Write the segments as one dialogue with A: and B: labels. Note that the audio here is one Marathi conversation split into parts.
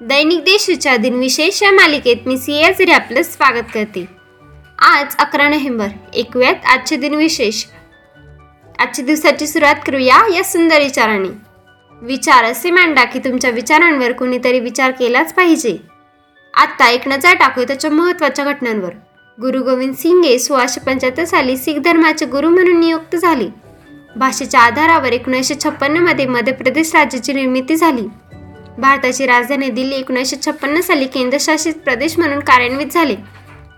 A: दैनिक देशूच्या दिनविशेष या मालिकेत मी सी जरी आपलं स्वागत करते. आज अकरा नोव्हेंबर एकव्यात आजचे दिनविशेष. आजच्या दिवसाची सुरुवात करूया या सुंदर विचाराने. विचार असे मांडा की तुमच्या विचारांवर कोणीतरी विचार केलाच पाहिजे. आत्ता एक नजर टाकू त्याच्या महत्त्वाच्या घटनांवर. गुरु गोविंद सिंगे सोळाशे पंच्याहत्तर साली शीख धर्माचे गुरु म्हणून नियुक्त झाले. भाषेच्या आधारावर एकोणीसशे छप्पन्नमध्ये मध्य प्रदेश राज्याची निर्मिती झाली. भारताची राजधानी दिल्ली एकोणीसशे छप्पन्न साली केंद्रशासित प्रदेश म्हणून कार्यान्वित झाले.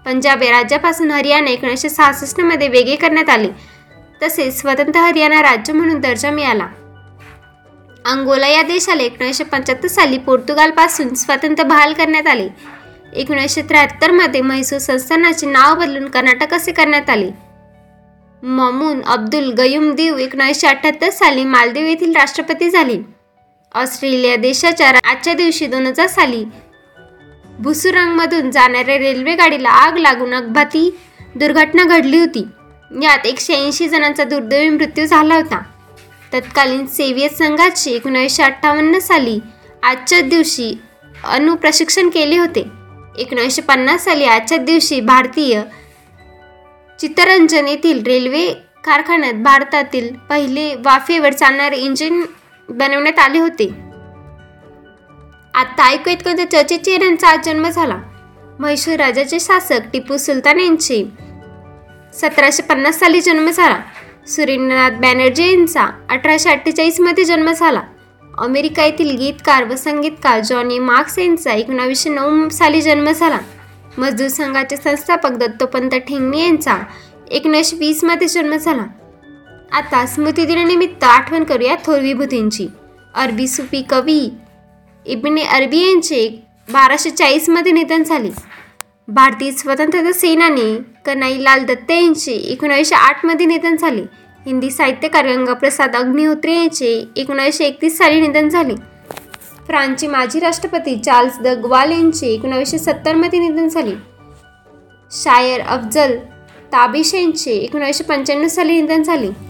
A: पंजाब या राज्यापासून हरियाणा एकोणीसशे सहासष्टमध्ये वेगळे करण्यात आले. तसेच स्वतंत्र हरियाणा राज्य म्हणून दर्जा मिळाला. अंगोला या देशाला एकोणीसशे पंच्याहत्तर साली पोर्तुगालपासून स्वतंत्र बहाल करण्यात आले. एकोणीसशे त्र्याहत्तरमध्ये म्हैसूर संस्थानाचे नाव बदलून कर्नाटक असे करण्यात आले. ममून अब्दुल गयूम दीव एकोणीसशे अठ्ठ्याहत्तर साली मालदीव येथील राष्ट्रपती झाले. ऑस्ट्रेलिया देशाच्या आजच्या दिवशी दोन हजार साली भुसुरांगमधून जाणाऱ्या रेल्वे गाडीला आग लागून अपघाती दुर्घटना घडली होती. यात एकशे ऐंशी जणांचा दुर्दैवी मृत्यू झाला होता. तत्कालीन सेव्हियत संघाचे एकोणीसशे अठ्ठावन्न साली आजच्या दिवशी अनुप्रशिक्षण केले होते. एकोणीसशे पन्नास साली आजच्या दिवशी भारतीय चित्तरंजन येथील रेल्वे कारखान्यात भारतातील पहिले वाफेवर चालणारे इंजिन बनवण्यात आले होते. आता ऐकूयात कोणत्या चर्चित चेहऱ्यांचा आज जन्म झाला? म्हैसूर राजाचे शासक टिपू सुलतान यांचे सतराशे पन्नास साली जन्म झाला. सुरेंद्रनाथ बॅनर्जी यांचा अठराशे अठ्ठेचाळीसमध्ये जन्म झाला. अमेरिका येथील गीतकार व संगीतकार जॉनी मार्क्स यांचा एकोणावीसशे नऊ साली जन्म झाला. मजदूर संघाचे संस्थापक दत्तोपंत ठेंगणे यांचा एकोणीसशे वीसमध्ये जन्म झाला. आता स्मृतिदिनानिमित्त आठवण करूया थोर विभूतींची अरबी सुफी कवी इबने अरबी यांचे बाराशे चाळीसमध्ये निधन झाले. भारतीय स्वतंत्रता सेनानी कनाईलाल दत्त यांचे एकोणीसशे आठमध्ये निधन झाले. हिंदी साहित्यकार गंगाप्रसाद अग्निहोत्री यांचे एकोणीसशे एकतीस साली निधन झाले. फ्रान्सचे माजी राष्ट्रपती चार्ल्स द ग्वाल यांचे एकोणीसशे सत्तरमध्ये निधन झाले. शायर अफजल ताबिश यांचे एकोणीसशे पंच्याण्णव साली निधन झाले.